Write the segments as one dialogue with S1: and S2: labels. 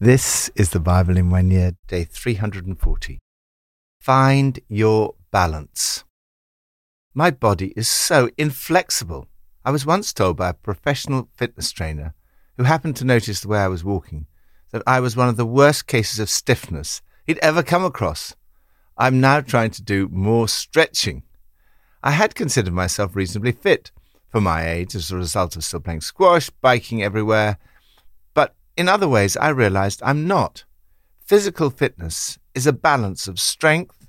S1: This is the Bible in one year, day 340. Find your balance. My body is so inflexible. I was once told by a professional fitness trainer who happened to notice the way I was walking that I was one of the worst cases of stiffness he'd ever come across. I'm now trying to do more stretching. I had considered myself reasonably fit for my age as a result of still playing squash, biking everywhere, in other ways, I realized I'm not. Physical fitness is a balance of strength,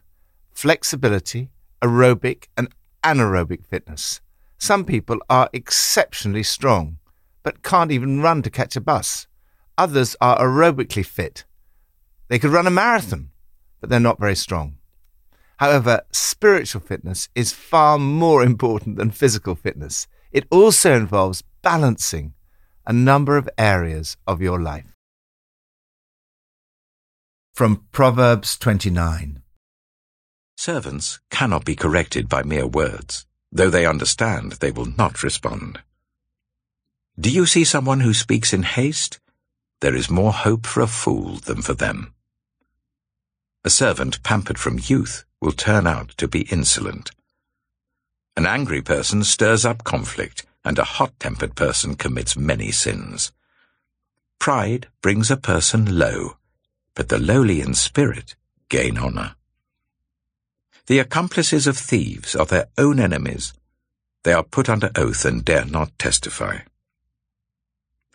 S1: flexibility, aerobic, and anaerobic fitness. Some people are exceptionally strong, but can't even run to catch a bus. Others are aerobically fit. They could run a marathon, but they're not very strong. However, spiritual fitness is far more important than physical fitness. It also involves balancing a number of areas of your life. From Proverbs 29
S2: Servants cannot be corrected by mere words. Though they understand, they will not respond. Do you see someone who speaks in haste? There is more hope for a fool than for them. A servant pampered from youth will turn out to be insolent. An angry person stirs up conflict, and a hot-tempered person commits many sins. Pride brings a person low, but the lowly in spirit gain honor. The accomplices of thieves are their own enemies. They are put under oath and dare not testify.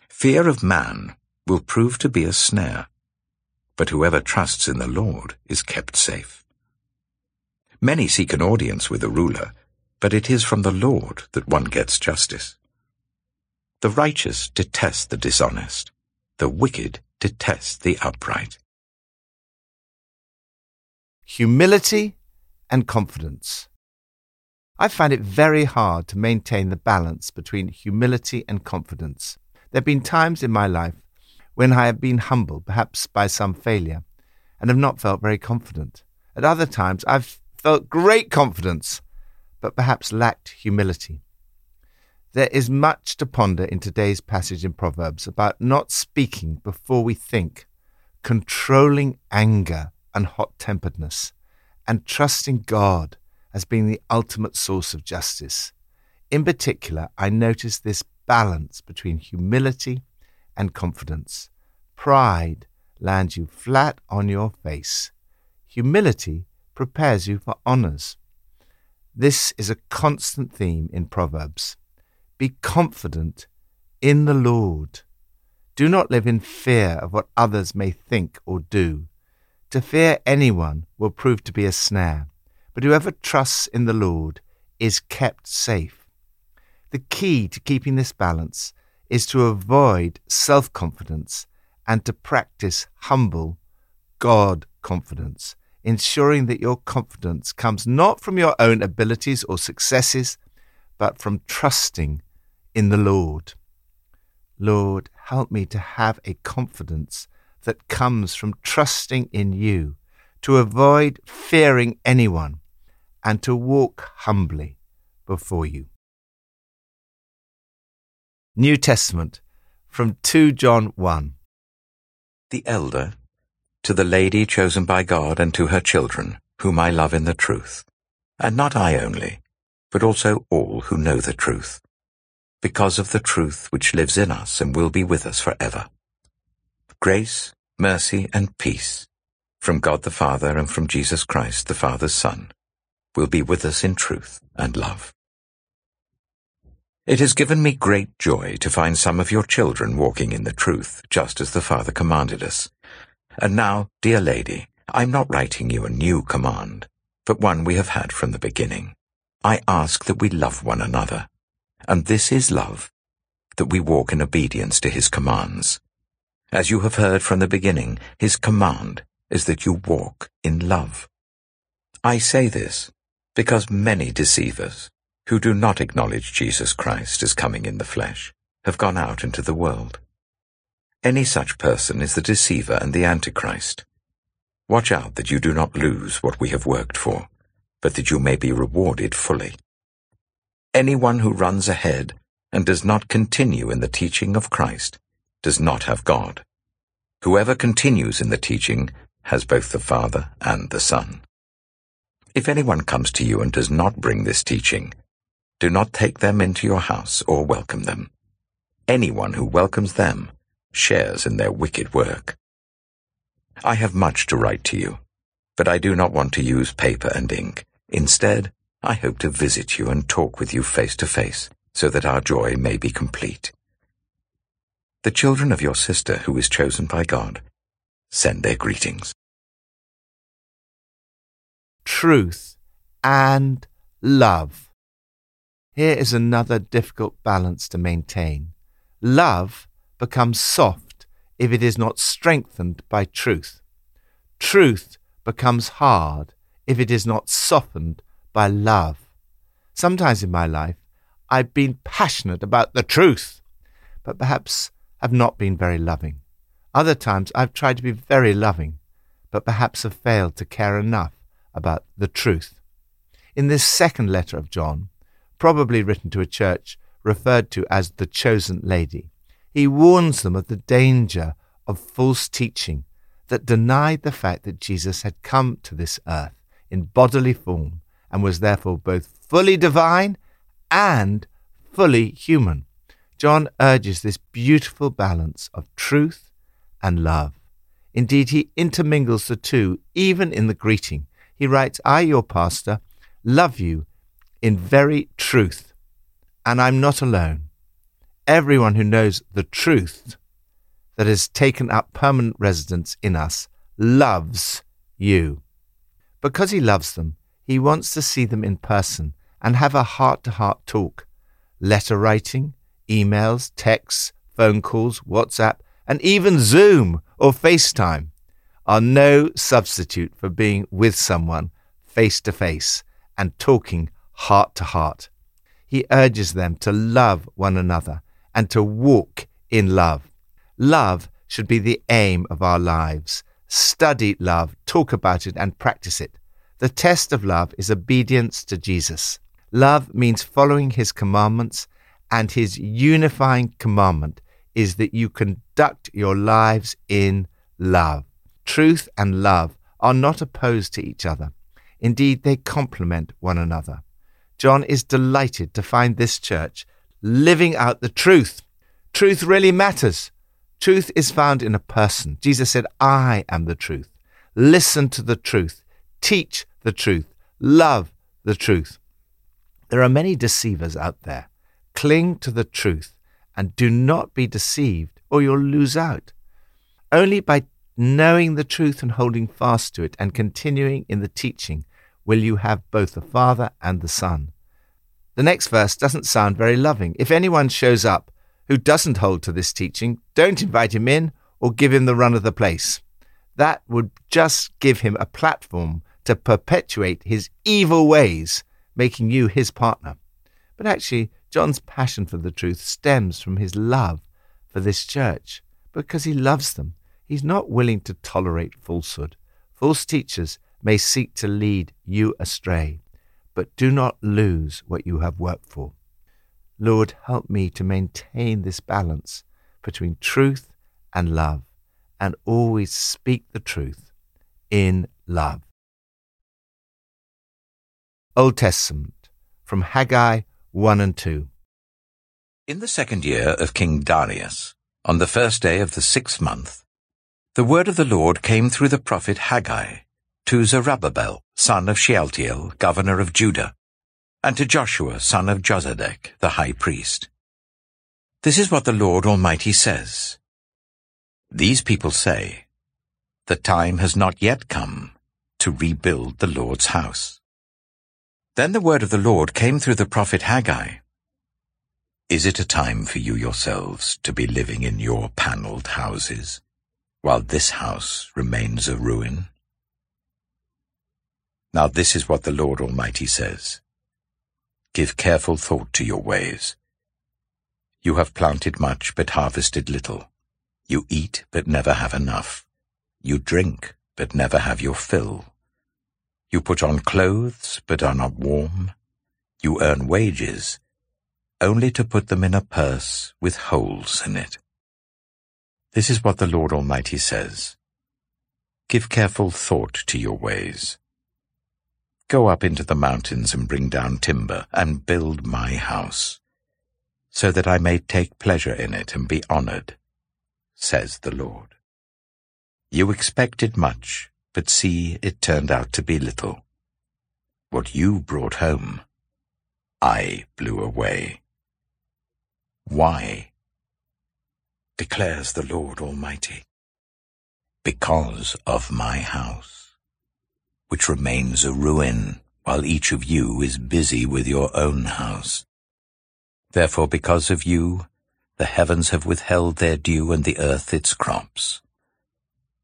S2: Fear of man will prove to be a snare, but whoever trusts in the Lord is kept safe. Many seek an audience with a ruler, but it is from the Lord that one gets justice. The righteous detest the dishonest. The wicked detest the upright.
S1: Humility and confidence. I find it very hard to maintain the balance between humility and confidence. There have been times in my life when I have been humbled, perhaps by some failure, and have not felt very confident. At other times, I've felt great confidence but perhaps lacked humility. There is much to ponder in today's passage in Proverbs about not speaking before we think, controlling anger and hot temperedness, and trusting God as being the ultimate source of justice. In particular, I notice this balance between humility and confidence. Pride lands you flat on your face. Humility prepares you for honors. This is a constant theme in Proverbs. Be confident in the Lord. Do not live in fear of what others may think or do. To fear anyone will prove to be a snare, but whoever trusts in the Lord is kept safe. The key to keeping this balance is to avoid self confidence and to practice humble God confidence ensuring that your confidence comes not from your own abilities or successes, but from trusting in the Lord. Lord, help me to have a confidence that comes from trusting in you, to avoid fearing anyone, and to walk humbly before you. New Testament from 2 John 1.
S2: The elder to the lady chosen by God and to her children, whom I love in the truth, and not I only, but also all who know the truth, because of the truth which lives in us and will be with us forever. Grace, mercy, and peace from God the Father and from Jesus Christ, the Father's Son, will be with us in truth and love. It has given me great joy to find some of your children walking in the truth, just as the Father commanded us. And now, dear lady, I'm not writing you a new command, but one we have had from the beginning. I ask that we love one another. And this is love, that we walk in obedience to his commands. As you have heard from the beginning, his command is that you walk in love. I say this because many deceivers, who do not acknowledge Jesus Christ as coming in the flesh, have gone out into the world. Any such person is the deceiver and the antichrist. Watch out that you do not lose what we have worked for, but that you may be rewarded fully. Anyone who runs ahead and does not continue in the teaching of Christ does not have God. Whoever continues in the teaching has both the Father and the Son. If anyone comes to you and does not bring this teaching, do not take them into your house or welcome them. Anyone who welcomes them shares in their wicked work. I have much to write to you, but I do not want to use paper and ink. Instead, I hope to visit you and talk with you face to face, so that our joy may be complete. The children of your sister who is chosen by God send their greetings.
S1: Truth and love. Here is another difficult balance to maintain. Love becomes soft if it is not strengthened by truth. Truth becomes hard if it is not softened by love. Sometimes in my life, I've been passionate about the truth, but perhaps have not been very loving. Other times I've tried to be very loving, but perhaps have failed to care enough about the truth. In this second letter of John, probably written to a church referred to as the chosen lady, he warns them of the danger of false teaching that denied the fact that Jesus had come to this earth in bodily form and was therefore both fully divine and fully human. John urges this beautiful balance of truth and love. Indeed, he intermingles the two, even in the greeting. He writes, I, your pastor, love you in very truth, and I'm not alone. Everyone who knows the truth that has taken up permanent residence in us loves you. Because he loves them, he wants to see them in person and have a heart to heart talk. Letter writing, emails, texts, phone calls, WhatsApp, and even Zoom or FaceTime are no substitute for being with someone face to face and talking heart to heart. He urges them to love one another and to walk in love. Love should be the aim of our lives. Study love, talk about it, and practice it. The test of love is obedience to Jesus. Love means following his commandments, and his unifying commandment is that you conduct your lives in love. Truth and love are not opposed to each other. Indeed, they complement one another. John is delighted to find this church living out the truth. Truth really matters. Truth is found in a person. Jesus said, I am the truth. Listen to the truth. Teach the truth. Love the truth. There are many deceivers out there. Cling to the truth and do not be deceived, or you'll lose out. Only by knowing the truth and holding fast to it and continuing in the teaching will you have both the Father and the Son. The next verse doesn't sound very loving. If anyone shows up who doesn't hold to this teaching, don't invite him in or give him the run of the place. That would just give him a platform to perpetuate his evil ways, making you his partner. But actually, John's passion for the truth stems from his love for this church, because he loves them. He's not willing to tolerate falsehood. False teachers may seek to lead you astray, but do not lose what you have worked for. Lord, help me to maintain this balance between truth and love, and always speak the truth in love. Old Testament from Haggai 1 and 2.
S2: In the second year of King Darius, on the first day of the sixth month, the word of the Lord came through the prophet Haggai to Zerubbabel, son of Shealtiel, governor of Judah, and to Joshua son of Jozadak, the high priest. This is what the Lord Almighty says. These people say, The time has not yet come to rebuild the Lord's house. Then the word of the Lord came through the prophet Haggai. Is it a time for you yourselves to be living in your panelled houses, while this house remains a ruin? Now this is what the Lord Almighty says. Give careful thought to your ways. You have planted much but harvested little. You eat but never have enough. You drink but never have your fill. You put on clothes but are not warm. You earn wages only to put them in a purse with holes in it. This is what the Lord Almighty says. Give careful thought to your ways. Go up into the mountains and bring down timber and build my house, so that I may take pleasure in it and be honored, says the Lord. You expected much, but see, it turned out to be little. What you brought home, I blew away. Why? declares the Lord Almighty. Because of my house, which remains a ruin while each of you is busy with your own house. Therefore, because of you, the heavens have withheld their dew and the earth its crops.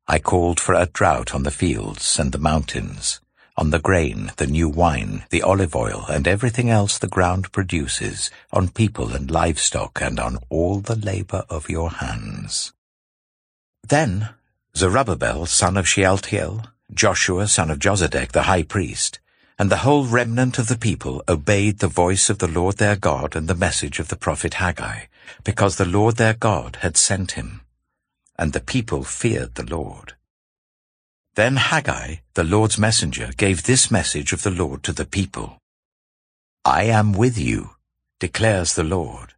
S2: I called for a drought on the fields and the mountains, on the grain, the new wine, the olive oil, and everything else the ground produces, on people and livestock, and on all the labor of your hands. Then Zerubbabel, son of Shealtiel, Joshua, son of Jozadak, the high priest, and the whole remnant of the people obeyed the voice of the Lord their God and the message of the prophet Haggai, because the Lord their God had sent him. And the people feared the Lord. Then Haggai, the Lord's messenger, gave this message of the Lord to the people. I am with you, declares the Lord.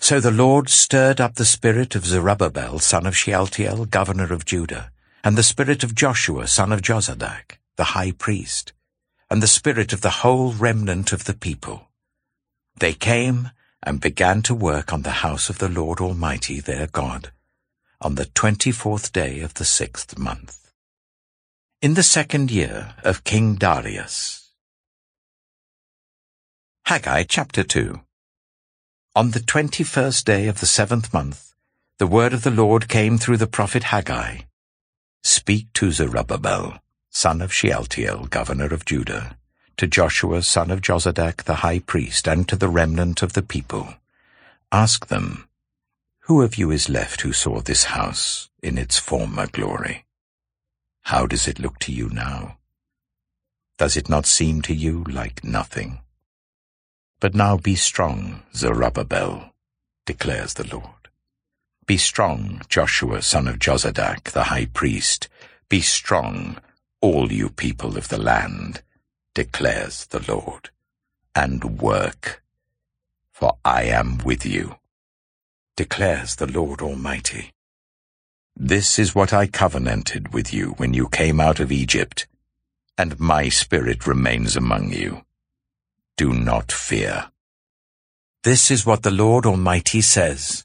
S2: So the Lord stirred up the spirit of Zerubbabel, son of Shealtiel, governor of Judah, and the spirit of Joshua, son of Jozadak, the high priest, and the spirit of the whole remnant of the people. They came and began to work on the house of the Lord Almighty their God, on the twenty-fourth day of the sixth month. In the second year of King Darius. Haggai chapter 2 On the twenty-first day of the seventh month, the word of the Lord came through the prophet Haggai. Speak to Zerubbabel, son of Shealtiel, governor of Judah, to Joshua, son of Jozadak, the high priest, and to the remnant of the people. Ask them, Who of you is left who saw this house in its former glory? How does it look to you now? Does it not seem to you like nothing? But now be strong, Zerubbabel, declares the Lord. Be strong, Joshua, son of Jozadak, the high priest. Be strong, all you people of the land, declares the Lord, and work, for I am with you, declares the Lord Almighty. This is what I covenanted with you when you came out of Egypt, and my spirit remains among you. Do not fear. This is what the Lord Almighty says.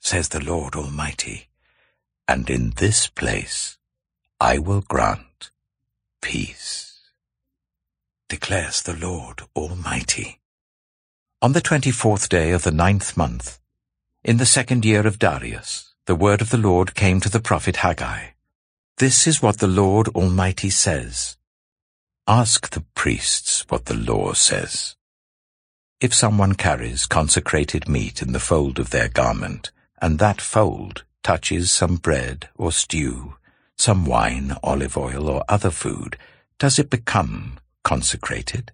S2: says the Lord Almighty. And in this place I will grant peace, declares the Lord Almighty. On the twenty-fourth day of the ninth month, in the second year of Darius, the word of the Lord came to the prophet Haggai. This is what the Lord Almighty says. Ask the priests what the law says. If someone carries consecrated meat in the fold of their garment, and that fold touches some bread or stew, some wine, olive oil, or other food, does it become consecrated?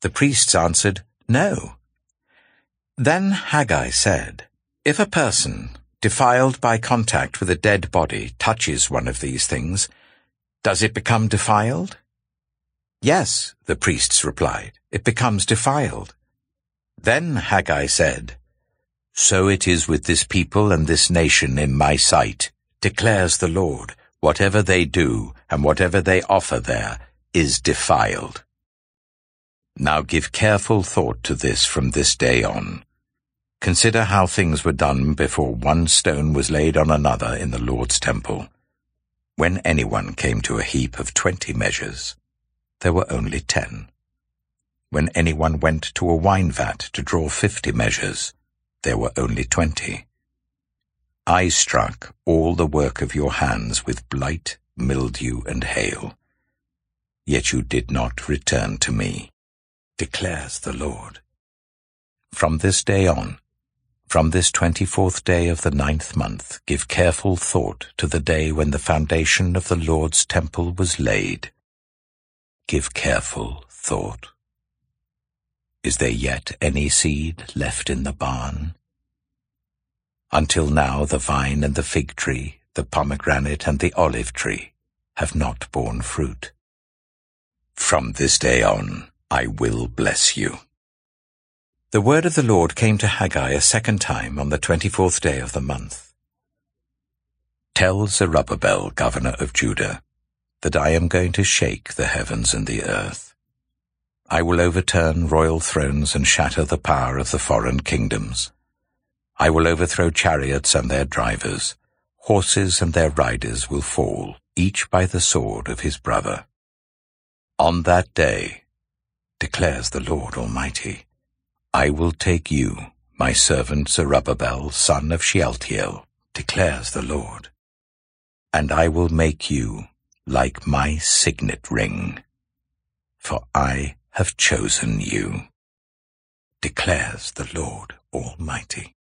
S2: The priests answered, No. Then Haggai said, If a person, defiled by contact with a dead body, touches one of these things, does it become defiled? Yes, the priests replied, it becomes defiled. Then Haggai said, So it is with this people and this nation in my sight, declares the Lord, whatever they do and whatever they offer there is defiled. Now give careful thought to this from this day on. Consider how things were done before one stone was laid on another in the Lord's temple. When anyone came to a heap of twenty measures, there were only ten. When anyone went to a wine vat to draw fifty measures, there were only twenty. I struck all the work of your hands with blight, mildew, and hail. Yet you did not return to me, declares the Lord. From this day on, from this twenty-fourth day of the ninth month, give careful thought to the day when the foundation of the Lord's temple was laid. Give careful thought. Is there yet any seed left in the barn? Until now the vine and the fig tree, the pomegranate and the olive tree have not borne fruit. From this day on I will bless you. The word of the Lord came to Haggai a second time on the twenty-fourth day of the month. Tell Zerubbabel, governor of Judah, that I am going to shake the heavens and the earth. I will overturn royal thrones and shatter the power of the foreign kingdoms. I will overthrow chariots and their drivers. Horses and their riders will fall, each by the sword of his brother. On that day, declares the Lord Almighty, I will take you, my servant Zerubbabel, son of Shealtiel, declares the Lord, and I will make you like my signet ring, for I have chosen you, declares the Lord Almighty.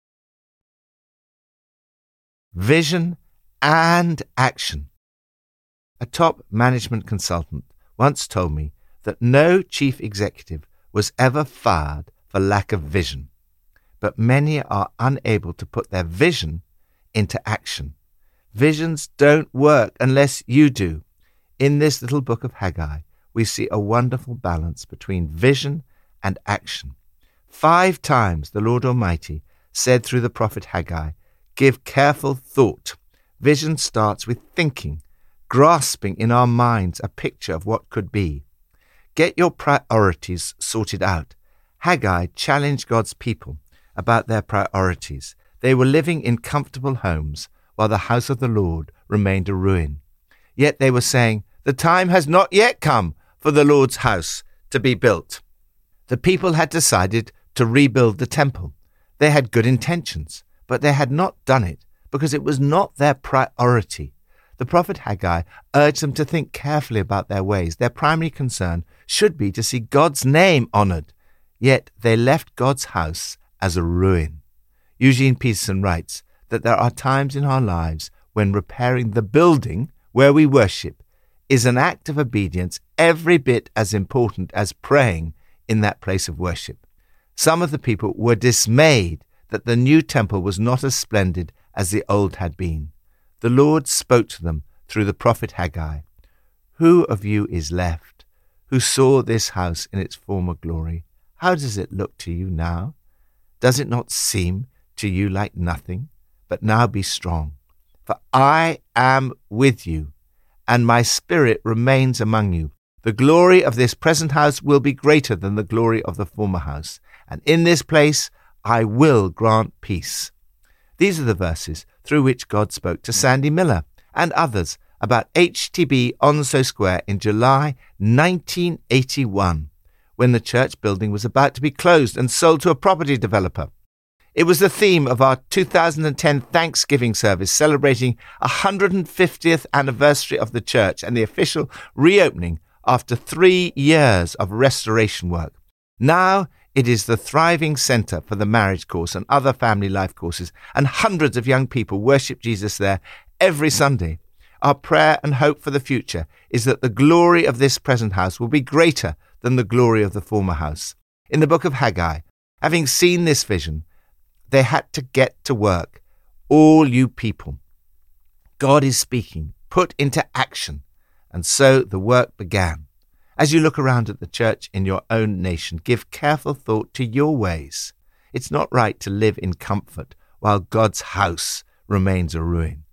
S1: Vision and action. A top management consultant once told me that no chief executive was ever fired for lack of vision, but many are unable to put their vision into action. Visions don't work unless you do. In this little book of Haggai, we see a wonderful balance between vision and action. Five times the Lord Almighty said through the prophet Haggai, Give careful thought. Vision starts with thinking, grasping in our minds a picture of what could be. Get your priorities sorted out. Haggai challenged God's people about their priorities. They were living in comfortable homes while the house of the Lord remained a ruin. Yet they were saying, The time has not yet come for the Lord's house to be built. The people had decided to rebuild the temple. They had good intentions, but they had not done it because it was not their priority. The prophet Haggai urged them to think carefully about their ways. Their primary concern should be to see God's name honored Yet they left God's house as a ruin. Eugene Peterson writes that there are times in our lives when repairing the building where we worship is an act of obedience every bit as important as praying in that place of worship. Some of the people were dismayed that the new temple was not as splendid as the old had been. The Lord spoke to them through the prophet Haggai Who of you is left who saw this house in its former glory? How does it look to you now? Does it not seem to you like nothing? But now be strong, for I am with you, and my spirit remains among you. The glory of this present house will be greater than the glory of the former house, and in this place I will grant peace. These are the verses through which God spoke to Sandy Miller and others about HTB Onslow Square in July 1981 when the church building was about to be closed and sold to a property developer. It was the theme of our 2010 Thanksgiving service celebrating 150th anniversary of the church and the official reopening after three years of restoration work. Now it is the thriving center for the marriage course and other family life courses, and hundreds of young people worship Jesus there every Sunday. Our prayer and hope for the future is that the glory of this present house will be greater than the glory of the former house. In the book of Haggai, having seen this vision, they had to get to work. All you people. God is speaking. Put into action. And so the work began. As you look around at the church in your own nation, give careful thought to your ways. It's not right to live in comfort while God's house remains a ruin.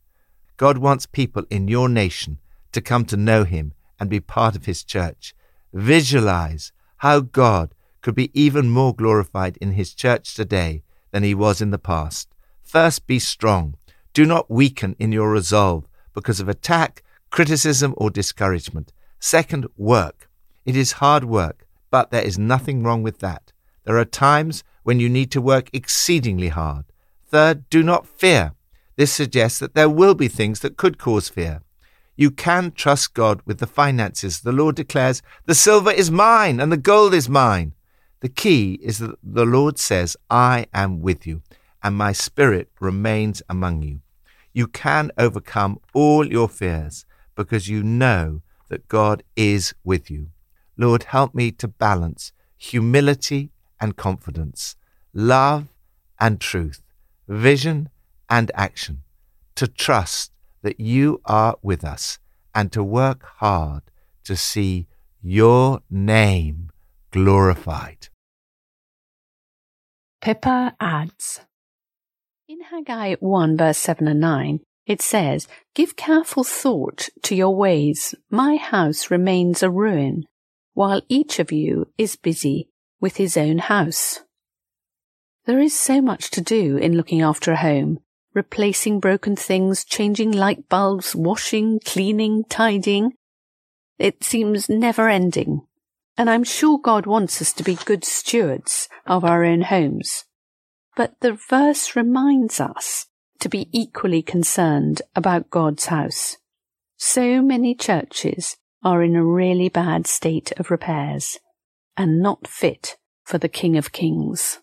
S1: God wants people in your nation to come to know Him and be part of His church. Visualize how God could be even more glorified in His church today than He was in the past. First, be strong. Do not weaken in your resolve because of attack, criticism, or discouragement. Second, work. It is hard work, but there is nothing wrong with that. There are times when you need to work exceedingly hard. Third, do not fear. This suggests that there will be things that could cause fear. You can trust God with the finances. The Lord declares, The silver is mine and the gold is mine. The key is that the Lord says, I am with you, and my spirit remains among you. You can overcome all your fears because you know that God is with you. Lord, help me to balance humility and confidence, love and truth, vision and action, to trust that you are with us and to work hard to see your name glorified.
S3: Pippa adds In Haggai 1 verse 7 and 9, it says, Give careful thought to your ways. My house remains a ruin, while each of you is busy with his own house. There is so much to do in looking after a home, replacing broken things, changing light bulbs, washing, cleaning, tidying. It seems never ending. And I'm sure God wants us to be good stewards of our own homes. But the verse reminds us to be equally concerned about God's house. So many churches are in a really bad state of repairs and not fit for the King of Kings.